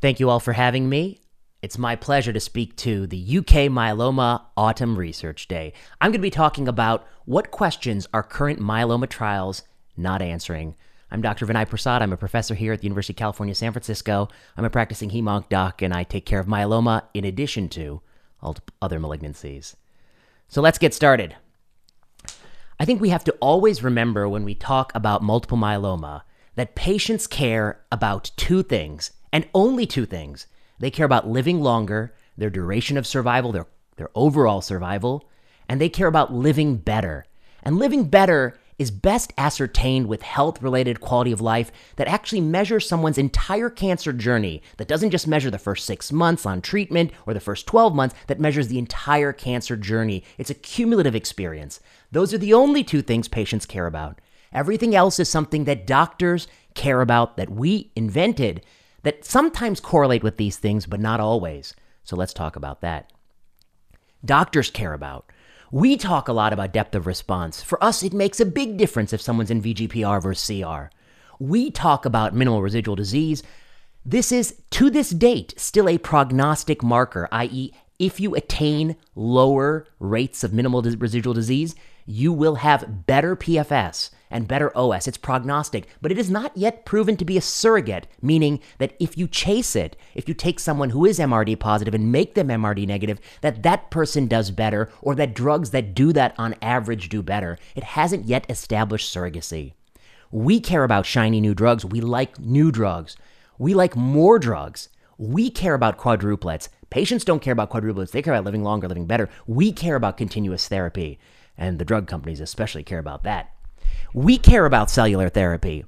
Thank you all for having me. It's my pleasure to speak to the UK Myeloma Autumn Research Day. I'm going to be talking about what questions are current myeloma trials not answering. I'm Dr. Vinay Prasad. I'm a professor here at the University of California, San Francisco. I'm a practicing hemonc doc, and I take care of myeloma in addition to all other malignancies. So let's get started. I think we have to always remember when we talk about multiple myeloma that patients care about two things, and only two things. They care about living longer, their duration of survival, their, their overall survival, and they care about living better. And living better is best ascertained with health related quality of life that actually measures someone's entire cancer journey, that doesn't just measure the first six months on treatment or the first 12 months, that measures the entire cancer journey. It's a cumulative experience. Those are the only two things patients care about. Everything else is something that doctors care about, that we invented, that sometimes correlate with these things, but not always. So let's talk about that. Doctors care about. We talk a lot about depth of response. For us, it makes a big difference if someone's in VGPR versus CR. We talk about minimal residual disease. This is, to this date, still a prognostic marker, i.e., if you attain lower rates of minimal residual disease, you will have better PFS and better OS. It's prognostic, but it is not yet proven to be a surrogate, meaning that if you chase it, if you take someone who is MRD positive and make them MRD negative, that that person does better or that drugs that do that on average do better. It hasn't yet established surrogacy. We care about shiny new drugs. We like new drugs. We like more drugs. We care about quadruplets. Patients don't care about quadruplets. They care about living longer, living better. We care about continuous therapy and the drug companies especially care about that. We care about cellular therapy.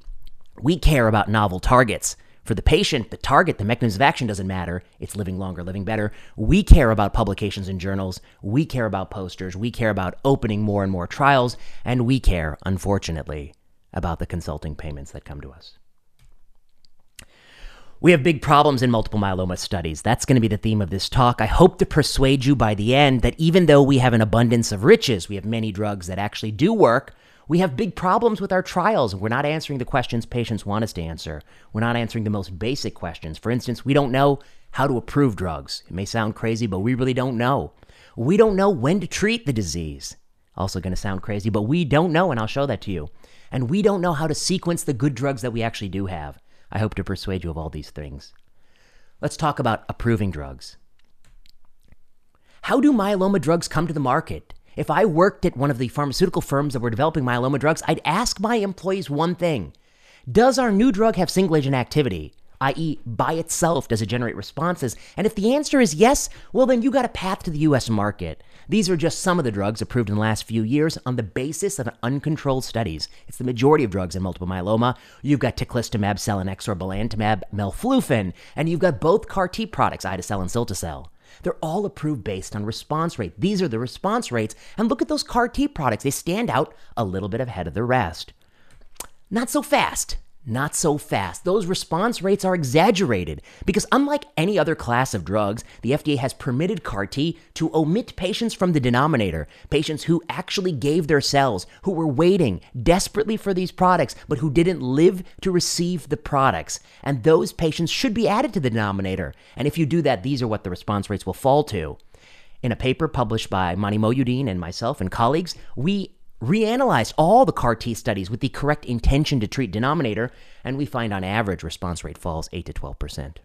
We care about novel targets. For the patient, the target, the mechanism of action doesn't matter. It's living longer, living better. We care about publications in journals. We care about posters. We care about opening more and more trials. And we care, unfortunately, about the consulting payments that come to us. We have big problems in multiple myeloma studies. That's going to be the theme of this talk. I hope to persuade you by the end that even though we have an abundance of riches, we have many drugs that actually do work, we have big problems with our trials. We're not answering the questions patients want us to answer. We're not answering the most basic questions. For instance, we don't know how to approve drugs. It may sound crazy, but we really don't know. We don't know when to treat the disease. Also going to sound crazy, but we don't know, and I'll show that to you. And we don't know how to sequence the good drugs that we actually do have. I hope to persuade you of all these things. Let's talk about approving drugs. How do myeloma drugs come to the market? If I worked at one of the pharmaceutical firms that were developing myeloma drugs, I'd ask my employees one thing Does our new drug have single agent activity? i.e., by itself, does it generate responses? And if the answer is yes, well, then you got a path to the US market. These are just some of the drugs approved in the last few years on the basis of uncontrolled studies. It's the majority of drugs in multiple myeloma. You've got teclistamab, selinexor, belantamab, melflufen, and you've got both CAR T products, ide-cel and cilta-cel. They're all approved based on response rate. These are the response rates. And look at those CAR T products. They stand out a little bit ahead of the rest. Not so fast. Not so fast. Those response rates are exaggerated because, unlike any other class of drugs, the FDA has permitted CAR T to omit patients from the denominator, patients who actually gave their cells, who were waiting desperately for these products, but who didn't live to receive the products. And those patients should be added to the denominator. And if you do that, these are what the response rates will fall to. In a paper published by Mani Mohyuddin and myself and colleagues, we reanalyzed all the CAR T studies with the correct intention to treat denominator, and we find on average response rate falls 8 to 12%.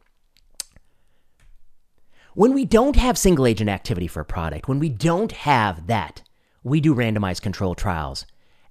When we don't have single agent activity for a product, when we don't have that, we do randomized control trials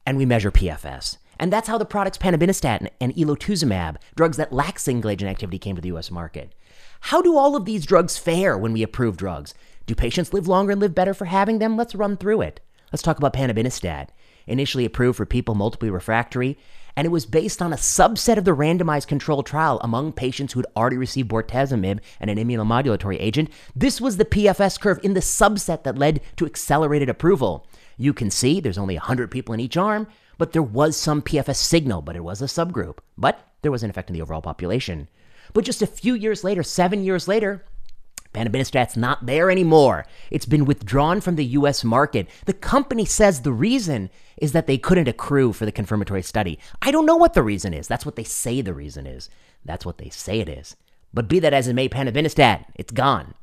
and we measure PFS. And that's how the products panobinostat and elotuzumab, drugs that lack single agent activity, came to the US market. How do all of these drugs fare when we approve drugs? Do patients live longer and live better for having them? Let's run through it. Let's talk about panobinostat, initially approved for people multiply refractory, and it was based on a subset of the randomized controlled trial among patients who had already received bortezomib and an immunomodulatory agent. This was the PFS curve in the subset that led to accelerated approval. You can see there's only 100 people in each arm, but there was some PFS signal, but it was a subgroup. But there was an effect in the overall population. But just a few years later, seven years later, Panobinostat's not there anymore. It's been withdrawn from the US market. The company says the reason is that they couldn't accrue for the confirmatory study. I don't know what the reason is. That's what they say the reason is. That's what they say it is. But be that as it may, panobinostat, it's gone.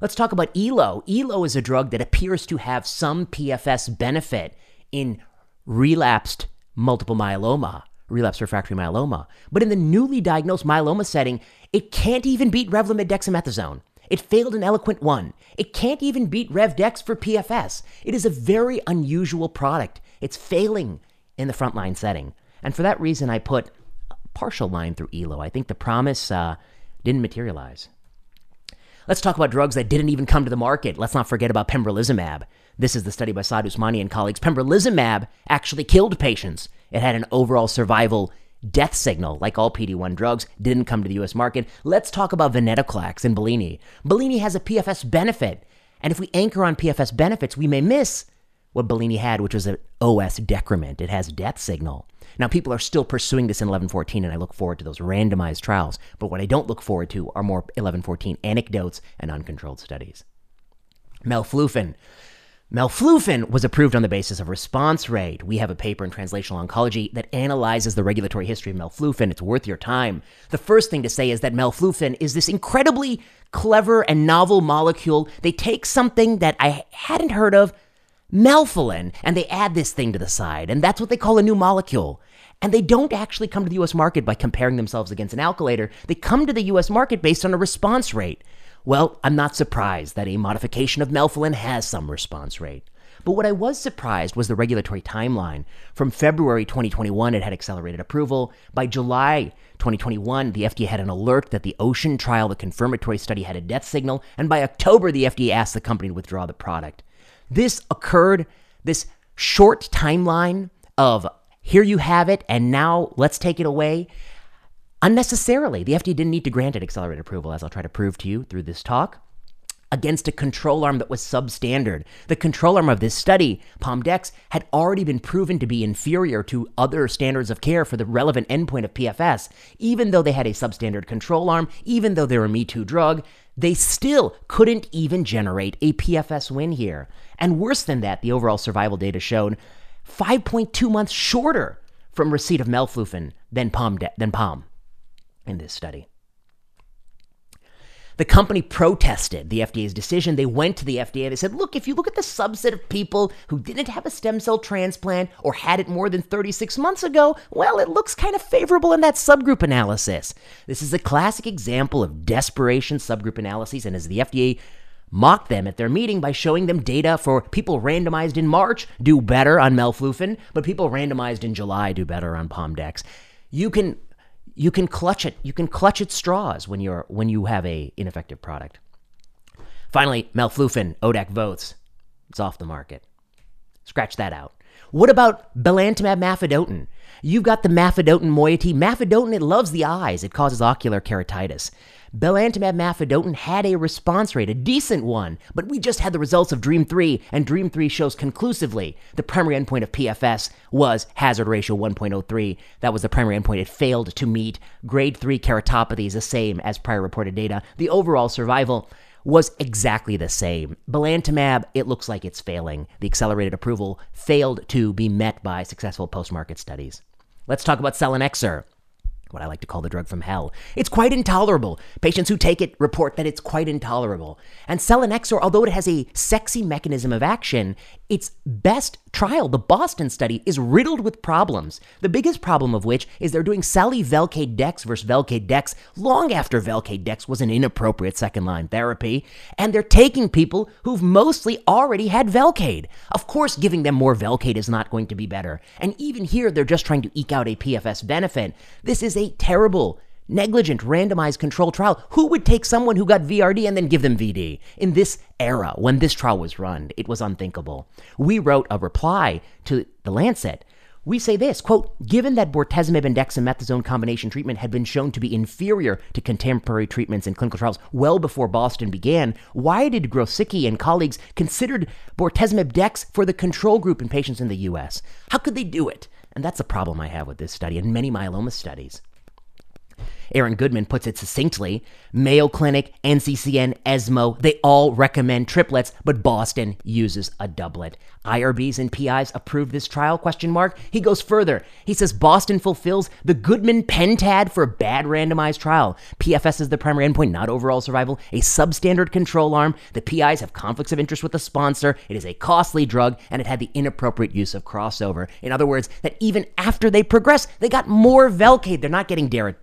Let's talk about ELO. ELO is a drug that appears to have some PFS benefit in relapsed multiple myeloma, relapsed refractory myeloma. But in the newly diagnosed myeloma setting, it can't even beat Revlimid dexamethasone. It failed an ELOQUENT-1. It can't even beat RevDex for PFS. It is a very unusual product. It's failing in the frontline setting. And for that reason, I put a partial line through ELO. I think the promise uh, didn't materialize. Let's talk about drugs that didn't even come to the market. Let's not forget about pembrolizumab. This is the study by Saad Usmani and colleagues. Pembrolizumab actually killed patients. It had an overall survival death signal, like all PD-1 drugs, didn't come to the US market. Let's talk about venetoclax and Bellini. Bellini has a PFS benefit. And if we anchor on PFS benefits, we may miss what Bellini had, which was an OS decrement. It has death signal. Now, people are still pursuing this in 1114, and I look forward to those randomized trials. But what I don't look forward to are more 1114 anecdotes and uncontrolled studies. Melflufen. Melflufen was approved on the basis of response rate. We have a paper in Translational Oncology that analyzes the regulatory history of melflufen. It's worth your time. The first thing to say is that melflufen is this incredibly clever and novel molecule. They take something that I hadn't heard of, melphalan, and they add this thing to the side, and that's what they call a new molecule. And they don't actually come to the US market by comparing themselves against an alkylator. They come to the US market based on a response rate. Well, I'm not surprised that a modification of melphalan has some response rate. But what I was surprised was the regulatory timeline. From February 2021, it had accelerated approval. By July 2021, the FDA had an alert that the OCEAN trial, the confirmatory study, had a death signal. And by October, the FDA asked the company to withdraw the product. This occurred, this short timeline of here you have it, and now let's take it away unnecessarily. The FDA didn't need to grant it accelerated approval, as I'll try to prove to you through this talk, against a control arm that was substandard. The control arm of this study, PomDex, had already been proven to be inferior to other standards of care for the relevant endpoint of PFS. Even though they had a substandard control arm, even though they were a Me Too drug, they still couldn't even generate a PFS win here. And worse than that, the overall survival data showed 5.2 months shorter from receipt of melflufen than POM, than POM in this study. The company protested the FDA's decision. They went to the FDA. They said, look, if you look at the subset of people who didn't have a stem cell transplant or had it more than 36 months ago, well, it looks kind of favorable in that subgroup analysis. This is a classic example of desperation subgroup analyses. And as the FDA mocked them at their meeting by showing them data for people randomized in March do better on melflufen, but people randomized in July do better on Pomdex. You can you can clutch it. You can clutch its straws when you're when you have a ineffective product. Finally, melflufen, ODAC votes. It's off the market. Scratch that out. What about belantamab mafodotin? You've got the mafodotin moiety. Mafodotin, it loves the eyes. It causes ocular keratitis. Belantamab mafodotin had a response rate, a decent one, but we just had the results of DREAMM-3, and DREAMM-3 shows conclusively the primary endpoint of PFS was hazard ratio 1.03. That was the primary endpoint it failed to meet. Grade 3 keratopathy is the same as prior reported data. The overall survival was exactly the same. Belantamab, it looks like it's failing. The accelerated approval failed to be met by successful post market studies. Let's talk about selinexor what I like to call the drug from hell. It's quite intolerable. Patients who take it report that it's quite intolerable. And selinexor, although it has a sexy mechanism of action, its best trial, the Boston study, is riddled with problems. The biggest problem of which is they're doing Sally Velcade Dex versus Velcade Dex long after Velcade Dex was an inappropriate second line therapy, and they're taking people who've mostly already had Velcade. Of course, giving them more Velcade is not going to be better. And even here, they're just trying to eke out a PFS benefit. This is a terrible negligent randomized control trial. Who would take someone who got VRD and then give them VD? In this era, when this trial was run, it was unthinkable. We wrote a reply to the Lancet. We say this quote, given that bortezomib and dexamethasone combination treatment had been shown to be inferior to contemporary treatments in clinical trials well before Boston began, why did Grosicki and colleagues considered bortezomib dex for the control group in patients in the US? How could they do it? And that's a problem I have with this study and many myeloma studies. Aaron Goodman puts it succinctly Mayo Clinic, NCCN, ESMO, they all recommend triplets, but Boston uses a doublet. IRBs and PIs approved this trial? Question mark. He goes further. He says Boston fulfills the Goodman pentad for a bad randomized trial. PFS is the primary endpoint, not overall survival. A substandard control arm. The PIs have conflicts of interest with the sponsor. It is a costly drug, and it had the inappropriate use of crossover. In other words, that even after they progress, they got more Velcade. They're not getting Dara.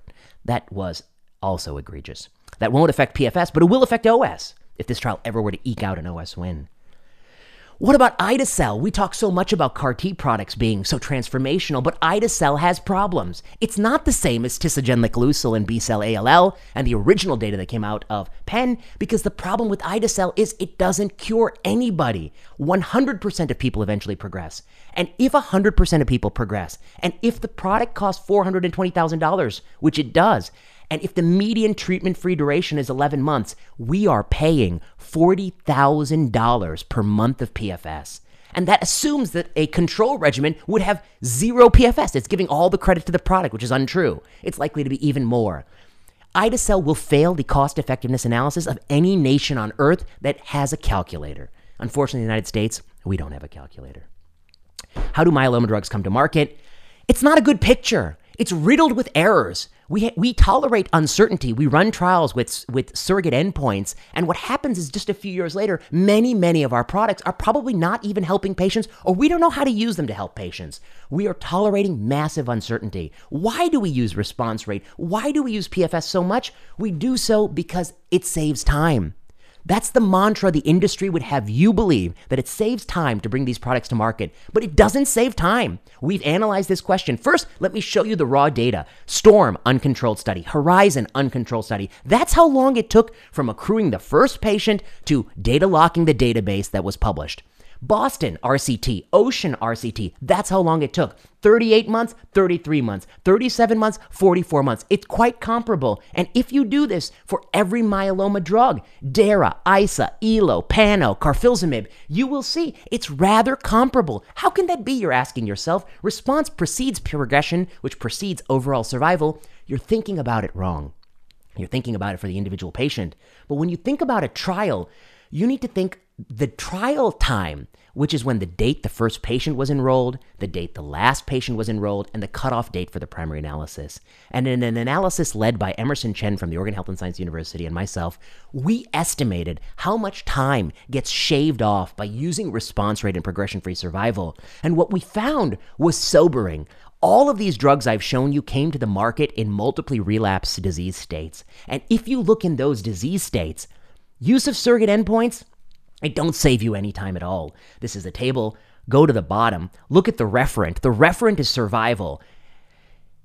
That was also egregious. That won't affect PFS, but it will affect OS if this trial ever were to eke out an OS win. What about ide-cel? We talk so much about CAR T products being so transformational, but ide-cel has problems. It's not the same as tisagenlecleucel and B-cell ALL and the original data that came out of Penn because the problem with ide-cel is it doesn't cure anybody. 100% of people eventually progress. And if 100% of people progress, and if the product costs $420,000, which it does, and if the median treatment free duration is 11 months, we are paying $40,000 per month of PFS. And that assumes that a control regimen would have zero PFS. It's giving all the credit to the product, which is untrue. It's likely to be even more. ide-cel will fail the cost effectiveness analysis of any nation on earth that has a calculator. Unfortunately, in the United States, we don't have a calculator. How do myeloma drugs come to market? It's not a good picture. It's riddled with errors. We, we tolerate uncertainty. We run trials with, with surrogate endpoints. And what happens is just a few years later, many, many of our products are probably not even helping patients, or we don't know how to use them to help patients. We are tolerating massive uncertainty. Why do we use response rate? Why do we use PFS so much? We do so because it saves time. That's the mantra the industry would have you believe that it saves time to bring these products to market, but it doesn't save time. We've analyzed this question. First, let me show you the raw data. Storm, uncontrolled study. Horizon, uncontrolled study. That's how long it took from accruing the first patient to data locking the database that was published. Boston RCT, Ocean RCT, that's how long it took. 38 months, 33 months, 37 months, 44 months. It's quite comparable. And if you do this for every myeloma drug, Dara, ISA, ELO, Pano, Carfilzomib, you will see it's rather comparable. How can that be, you're asking yourself? Response precedes progression, which precedes overall survival. You're thinking about it wrong. You're thinking about it for the individual patient. But when you think about a trial, you need to think the trial time, which is when the date the first patient was enrolled, the date the last patient was enrolled, and the cutoff date for the primary analysis. And in an analysis led by Emerson Chen from the Oregon Health and Science University and myself, we estimated how much time gets shaved off by using response rate and progression free survival. And what we found was sobering. All of these drugs I've shown you came to the market in multiply relapsed disease states. And if you look in those disease states, use of surrogate endpoints, it don't save you any time at all. This is the table. Go to the bottom. Look at the referent. The referent is survival.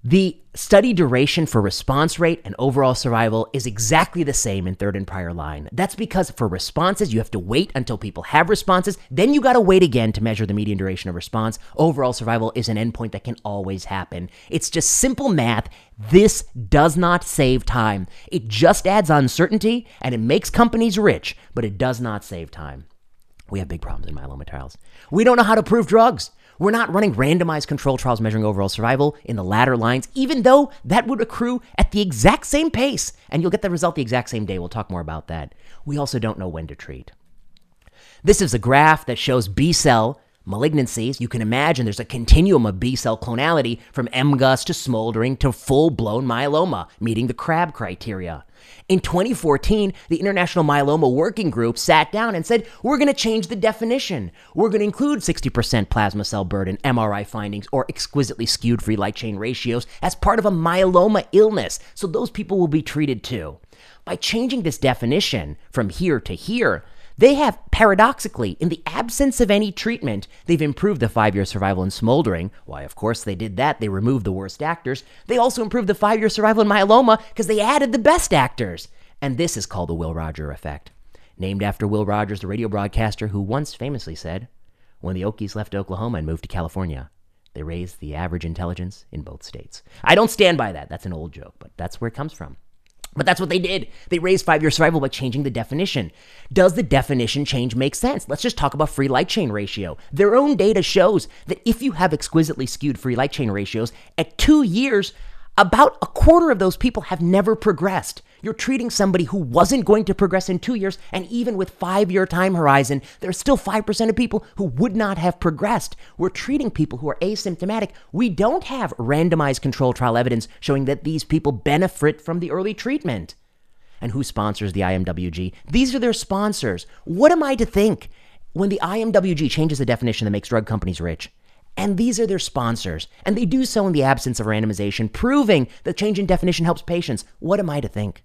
The study duration for response rate and overall survival is exactly the same in third and prior line. That's because for responses, you have to wait until people have responses. Then you got to wait again to measure the median duration of response. Overall survival is an endpoint that can always happen. It's just simple math. This does not save time. It just adds uncertainty and it makes companies rich, but it does not save time. We have big problems in myeloma trials. We don't know how to prove drugs. We're not running randomized control trials measuring overall survival in the latter lines, even though that would accrue at the exact same pace, and you'll get the result the exact same day. We'll talk more about that. We also don't know when to treat. This is a graph that shows B cell malignancies. You can imagine there's a continuum of B cell clonality from MGUS to smoldering to full blown myeloma, meeting the CRAB criteria. In 2014, the International Myeloma Working Group sat down and said, We're going to change the definition. We're going to include 60% plasma cell burden, MRI findings, or exquisitely skewed free light chain ratios as part of a myeloma illness. So those people will be treated too. By changing this definition from here to here, they have, paradoxically, in the absence of any treatment, they've improved the five year survival in smoldering. Why, of course, they did that. They removed the worst actors. They also improved the five year survival in myeloma because they added the best actors. And this is called the Will Rogers effect. Named after Will Rogers, the radio broadcaster who once famously said, When the Okies left Oklahoma and moved to California, they raised the average intelligence in both states. I don't stand by that. That's an old joke, but that's where it comes from. But that's what they did. They raised five year survival by changing the definition. Does the definition change make sense? Let's just talk about free light chain ratio. Their own data shows that if you have exquisitely skewed free light chain ratios, at two years, About a quarter of those people have never progressed. You're treating somebody who wasn't going to progress in two years, and even with five year time horizon, there's still 5% of people who would not have progressed. We're treating people who are asymptomatic. We don't have randomized control trial evidence showing that these people benefit from the early treatment. And who sponsors the IMWG? These are their sponsors. What am I to think when the IMWG changes the definition that makes drug companies rich? And these are their sponsors. And they do so in the absence of randomization, proving that change in definition helps patients. What am I to think?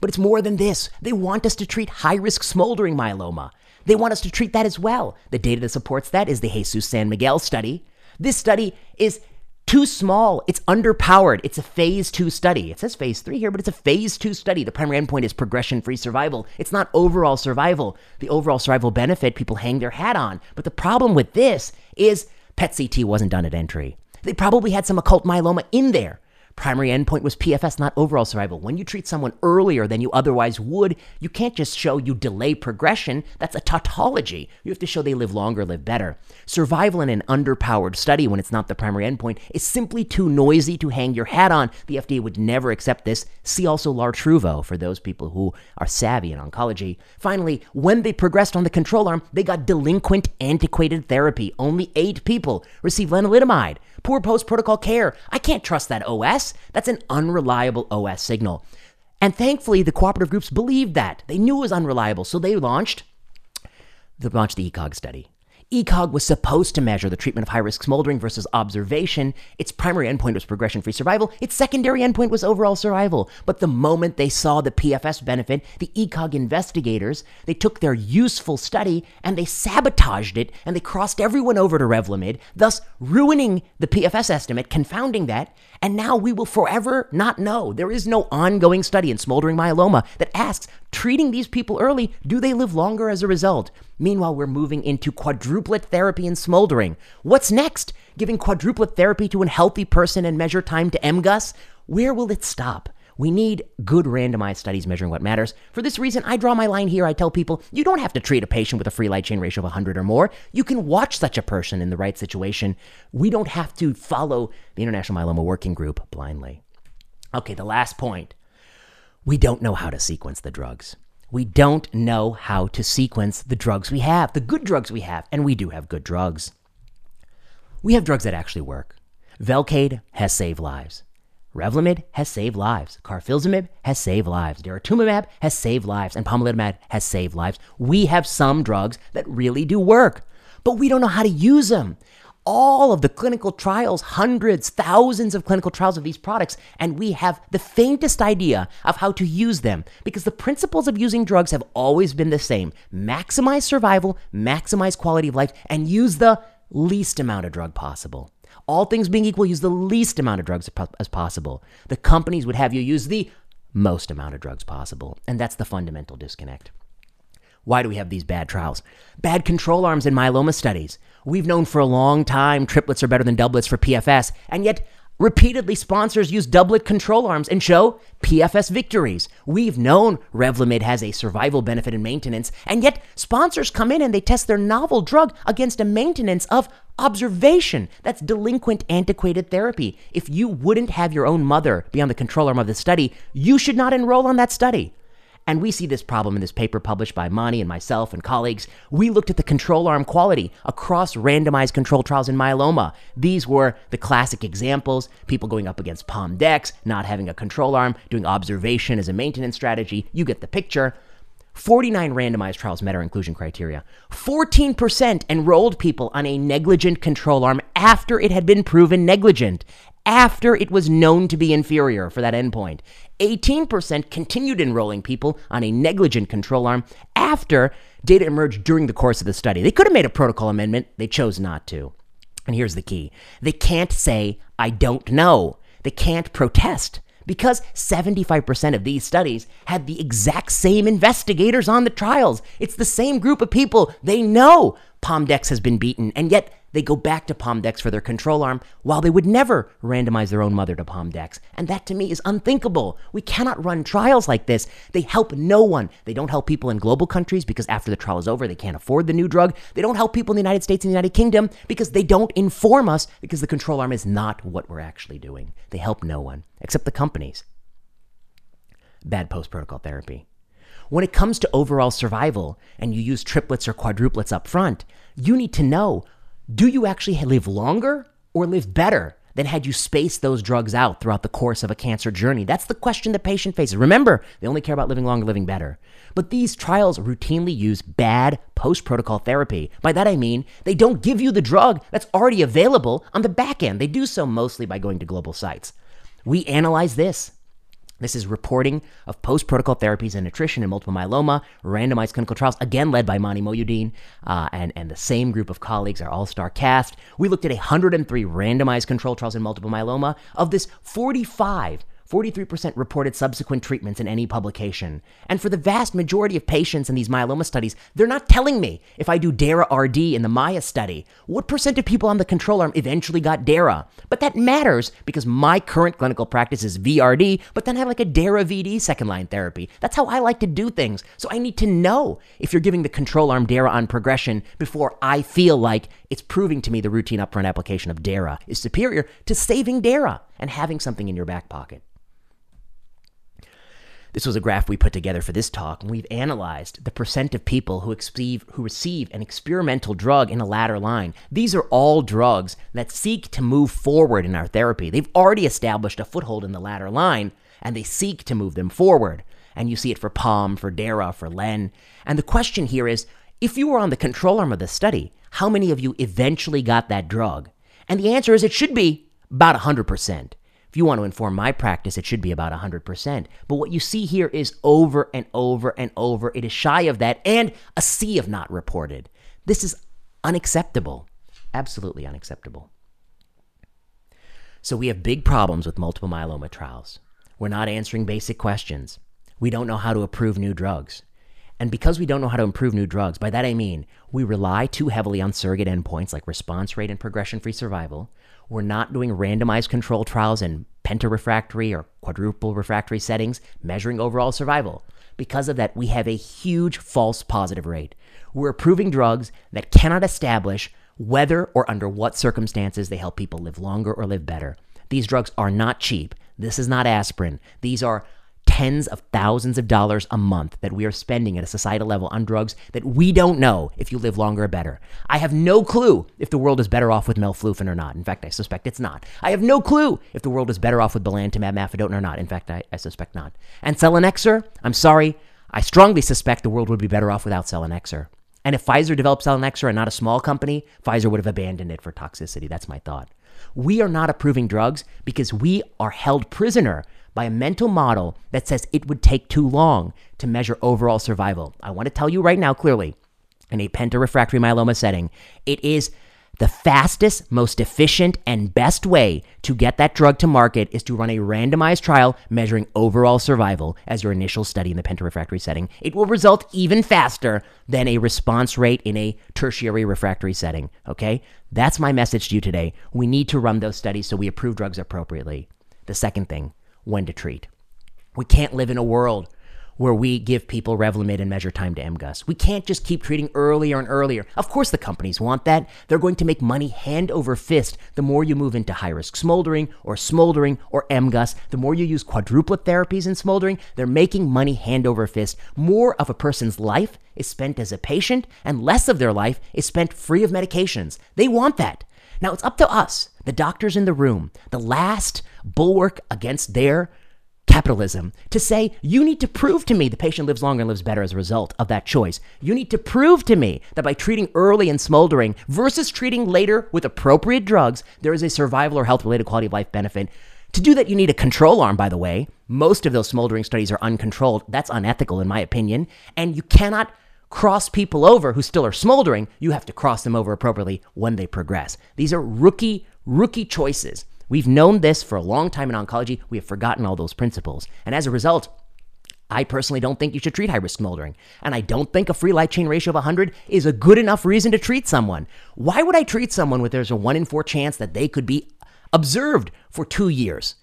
But it's more than this. They want us to treat high risk smoldering myeloma. They want us to treat that as well. The data that supports that is the Jesus San Miguel study. This study is too small. It's underpowered. It's a phase two study. It says phase three here, but it's a phase two study. The primary endpoint is progression free survival. It's not overall survival. The overall survival benefit people hang their hat on. But the problem with this is PET CT wasn't done at entry. They probably had some occult myeloma in there. Primary endpoint was PFS, not overall survival. When you treat someone earlier than you otherwise would, you can't just show you delay progression. That's a tautology. You have to show they live longer, live better. Survival in an underpowered study when it's not the primary endpoint is simply too noisy to hang your hat on. The FDA would never accept this. See also Lartruvo for those people who are savvy in oncology. Finally, when they progressed on the control arm, they got delinquent, antiquated therapy. Only eight people received lenalidomide. Poor post protocol care. I can't trust that OS. That's an unreliable OS signal. And thankfully, the cooperative groups believed that. They knew it was unreliable, so they launched they launched the ECOG study. ECOG was supposed to measure the treatment of high risk smoldering versus observation. Its primary endpoint was progression free survival. Its secondary endpoint was overall survival. But the moment they saw the PFS benefit, the ECOG investigators, they took their useful study and they sabotaged it and they crossed everyone over to Revlimid, thus ruining the PFS estimate, confounding that. And now we will forever not know. There is no ongoing study in smoldering myeloma that asks, treating these people early, do they live longer as a result? Meanwhile, we're moving into quadruplet therapy and smoldering. What's next? Giving quadruplet therapy to a healthy person and measure time to MGUS? Where will it stop? We need good randomized studies measuring what matters. For this reason, I draw my line here. I tell people you don't have to treat a patient with a free light chain ratio of 100 or more. You can watch such a person in the right situation. We don't have to follow the International Myeloma Working Group blindly. Okay, the last point. We don't know how to sequence the drugs. We don't know how to sequence the drugs we have, the good drugs we have, and we do have good drugs. We have drugs that actually work. Velcade has saved lives. Revlimid has saved lives. Carfilzomib has saved lives. Daratumumab has saved lives. And pomalidomide has saved lives. We have some drugs that really do work, but we don't know how to use them. All of the clinical trials, hundreds, thousands of clinical trials of these products, and we have the faintest idea of how to use them because the principles of using drugs have always been the same maximize survival, maximize quality of life, and use the least amount of drug possible all things being equal, use the least amount of drugs as possible. The companies would have you use the most amount of drugs possible. And that's the fundamental disconnect. Why do we have these bad trials? Bad control arms in myeloma studies. We've known for a long time triplets are better than doublets for PFS, and yet Repeatedly, sponsors use doublet control arms and show PFS victories. We've known Revlimid has a survival benefit in maintenance, and yet sponsors come in and they test their novel drug against a maintenance of observation. That's delinquent, antiquated therapy. If you wouldn't have your own mother be on the control arm of the study, you should not enroll on that study. And we see this problem in this paper published by Mani and myself and colleagues. We looked at the control arm quality across randomized control trials in myeloma. These were the classic examples people going up against palm PomDex, not having a control arm, doing observation as a maintenance strategy. You get the picture. 49 randomized trials met our inclusion criteria. 14% enrolled people on a negligent control arm after it had been proven negligent after it was known to be inferior for that endpoint. 18% continued enrolling people on a negligent control arm after data emerged during the course of the study. They could have made a protocol amendment, they chose not to. And here's the key they can't say, I don't know. They can't protest because 75% of these studies had the exact same investigators on the trials. It's the same group of people. They know Pomdex has been beaten, and yet they go back to Pomdex for their control arm while they would never randomize their own mother to Pomdex. And that to me is unthinkable. We cannot run trials like this. They help no one. They don't help people in global countries because after the trial is over, they can't afford the new drug. They don't help people in the United States and the United Kingdom because they don't inform us because the control arm is not what we're actually doing. They help no one except the companies. Bad post protocol therapy. When it comes to overall survival and you use triplets or quadruplets up front, you need to know do you actually live longer or live better than had you spaced those drugs out throughout the course of a cancer journey? That's the question the patient faces. Remember, they only care about living longer, living better. But these trials routinely use bad post protocol therapy. By that I mean they don't give you the drug that's already available on the back end. They do so mostly by going to global sites. We analyze this this is reporting of post protocol therapies in nutrition and multiple myeloma, randomized clinical trials, again led by Mani Mohyuddin uh, and, and the same group of colleagues, our all star cast. We looked at 103 randomized control trials in multiple myeloma. Of this, 45 43% reported subsequent treatments in any publication. And for the vast majority of patients in these myeloma studies, they're not telling me if I do DARA RD in the MAIA study, what percent of people on the control arm eventually got DARA. But that matters because my current clinical practice is VRD, but then I have like a DARA VD second line therapy. That's how I like to do things. So I need to know if you're giving the control arm DARA on progression before I feel like it's proving to me the routine upfront application of DARA is superior to saving DARA and having something in your back pocket. This was a graph we put together for this talk, and we've analyzed the percent of people who receive, who receive an experimental drug in a latter line. These are all drugs that seek to move forward in our therapy. They've already established a foothold in the latter line, and they seek to move them forward. And you see it for POM, for DARA, for LEN. And the question here is if you were on the control arm of the study, how many of you eventually got that drug? And the answer is it should be about 100%. If you want to inform my practice, it should be about 100%. But what you see here is over and over and over. It is shy of that and a sea of not reported. This is unacceptable. Absolutely unacceptable. So we have big problems with multiple myeloma trials. We're not answering basic questions. We don't know how to approve new drugs. And because we don't know how to improve new drugs, by that I mean we rely too heavily on surrogate endpoints like response rate and progression free survival. We're not doing randomized control trials in pentarefractory or quadruple refractory settings measuring overall survival. Because of that, we have a huge false positive rate. We're approving drugs that cannot establish whether or under what circumstances they help people live longer or live better. These drugs are not cheap. This is not aspirin. These are tens of thousands of dollars a month that we are spending at a societal level on drugs that we don't know if you live longer or better. I have no clue if the world is better off with melflufen or not. In fact, I suspect it's not. I have no clue if the world is better off with belantamab mafodotin or not. In fact, I, I suspect not. And selinexor, I'm sorry, I strongly suspect the world would be better off without selinexor. And if Pfizer developed selinexor and not a small company, Pfizer would have abandoned it for toxicity. That's my thought. We are not approving drugs because we are held prisoner by a mental model that says it would take too long to measure overall survival. I want to tell you right now clearly in a pentarefractory myeloma setting, it is the fastest, most efficient, and best way to get that drug to market is to run a randomized trial measuring overall survival as your initial study in the pentarefractory setting. It will result even faster than a response rate in a tertiary refractory setting. Okay? That's my message to you today. We need to run those studies so we approve drugs appropriately. The second thing, when to treat. We can't live in a world where we give people Revlimid and measure time to MGUS. We can't just keep treating earlier and earlier. Of course, the companies want that. They're going to make money hand over fist the more you move into high risk smoldering or smoldering or MGUS. The more you use quadruplet therapies in smoldering, they're making money hand over fist. More of a person's life is spent as a patient, and less of their life is spent free of medications. They want that. Now, it's up to us, the doctors in the room, the last bulwark against their capitalism, to say, you need to prove to me the patient lives longer and lives better as a result of that choice. You need to prove to me that by treating early and smoldering versus treating later with appropriate drugs, there is a survival or health related quality of life benefit. To do that, you need a control arm, by the way. Most of those smoldering studies are uncontrolled. That's unethical, in my opinion. And you cannot cross people over who still are smoldering, you have to cross them over appropriately when they progress. These are rookie, rookie choices. We've known this for a long time in oncology. We have forgotten all those principles. And as a result, I personally don't think you should treat high risk smoldering. And I don't think a free light chain ratio of 100 is a good enough reason to treat someone. Why would I treat someone with there's a 1 in 4 chance that they could be observed for two years?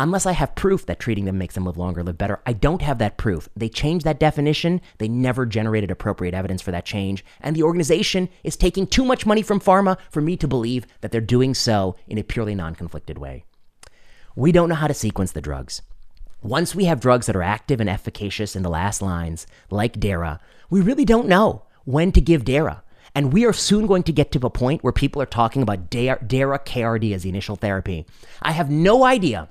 Unless I have proof that treating them makes them live longer, live better, I don't have that proof. They changed that definition. They never generated appropriate evidence for that change. And the organization is taking too much money from pharma for me to believe that they're doing so in a purely non conflicted way. We don't know how to sequence the drugs. Once we have drugs that are active and efficacious in the last lines, like DARA, we really don't know when to give DARA. And we are soon going to get to a point where people are talking about DARA KRD as the initial therapy. I have no idea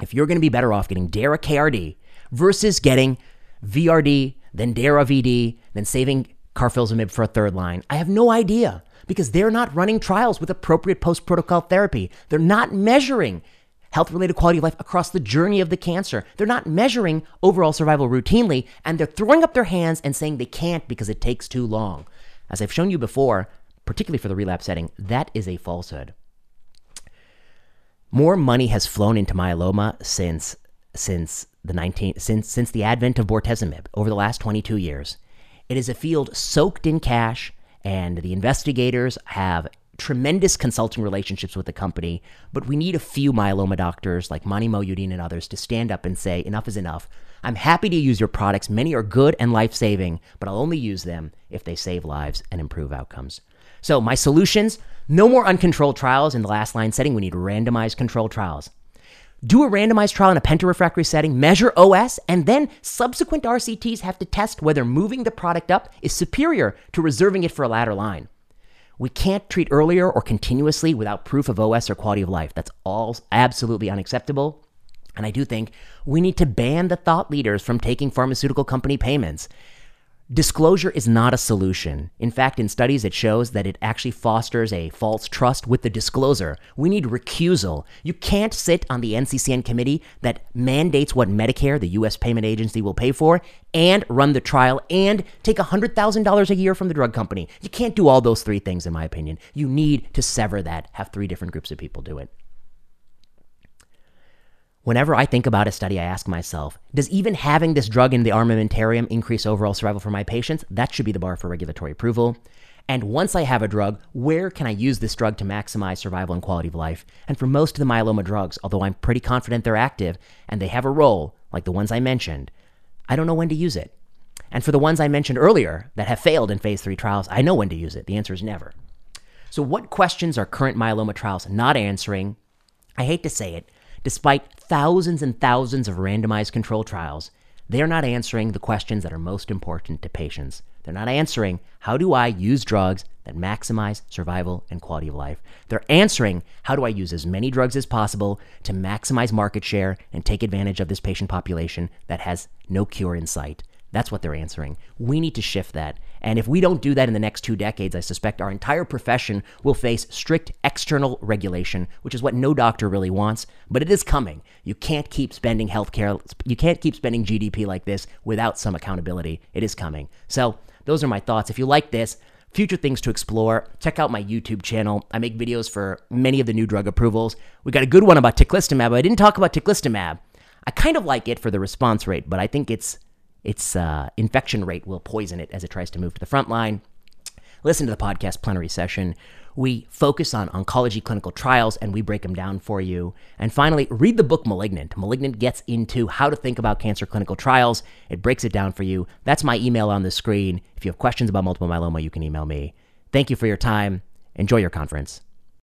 if you're going to be better off getting DARA KRD versus getting VRD, then DARA VD, then saving carfilzomib for a third line. I have no idea because they're not running trials with appropriate post protocol therapy. They're not measuring health related quality of life across the journey of the cancer. They're not measuring overall survival routinely, and they're throwing up their hands and saying they can't because it takes too long. As I've shown you before, particularly for the relapse setting, that is a falsehood. More money has flown into myeloma since since the 19 since since the advent of bortezomib over the last 22 years. It is a field soaked in cash and the investigators have tremendous consulting relationships with the company, but we need a few myeloma doctors like Mani Mohyuddin and others to stand up and say, enough is enough. I'm happy to use your products. Many are good and life saving, but I'll only use them if they save lives and improve outcomes. So, my solutions no more uncontrolled trials in the last line setting. We need randomized controlled trials. Do a randomized trial in a pentarefractory setting, measure OS, and then subsequent RCTs have to test whether moving the product up is superior to reserving it for a latter line. We can't treat earlier or continuously without proof of OS or quality of life. That's all absolutely unacceptable. And I do think we need to ban the thought leaders from taking pharmaceutical company payments. Disclosure is not a solution. In fact, in studies, it shows that it actually fosters a false trust with the disclosure. We need recusal. You can't sit on the NCCN committee that mandates what Medicare, the U.S. payment agency, will pay for, and run the trial and take $100,000 a year from the drug company. You can't do all those three things, in my opinion. You need to sever that, have three different groups of people do it. Whenever I think about a study, I ask myself, does even having this drug in the armamentarium increase overall survival for my patients? That should be the bar for regulatory approval. And once I have a drug, where can I use this drug to maximize survival and quality of life? And for most of the myeloma drugs, although I'm pretty confident they're active and they have a role, like the ones I mentioned, I don't know when to use it. And for the ones I mentioned earlier that have failed in phase three trials, I know when to use it. The answer is never. So, what questions are current myeloma trials not answering? I hate to say it, Despite thousands and thousands of randomized control trials, they are not answering the questions that are most important to patients. They're not answering, how do I use drugs that maximize survival and quality of life? They're answering, how do I use as many drugs as possible to maximize market share and take advantage of this patient population that has no cure in sight? That's what they're answering. We need to shift that. And if we don't do that in the next two decades, I suspect our entire profession will face strict external regulation, which is what no doctor really wants, but it is coming. You can't keep spending healthcare, you can't keep spending GDP like this without some accountability. It is coming. So, those are my thoughts. If you like this, future things to explore, check out my YouTube channel. I make videos for many of the new drug approvals. We got a good one about teclistamab. I didn't talk about teclistamab. I kind of like it for the response rate, but I think it's its uh, infection rate will poison it as it tries to move to the front line. Listen to the podcast plenary session. We focus on oncology clinical trials and we break them down for you. And finally, read the book Malignant. Malignant gets into how to think about cancer clinical trials. It breaks it down for you. That's my email on the screen. If you have questions about multiple myeloma, you can email me. Thank you for your time. Enjoy your conference.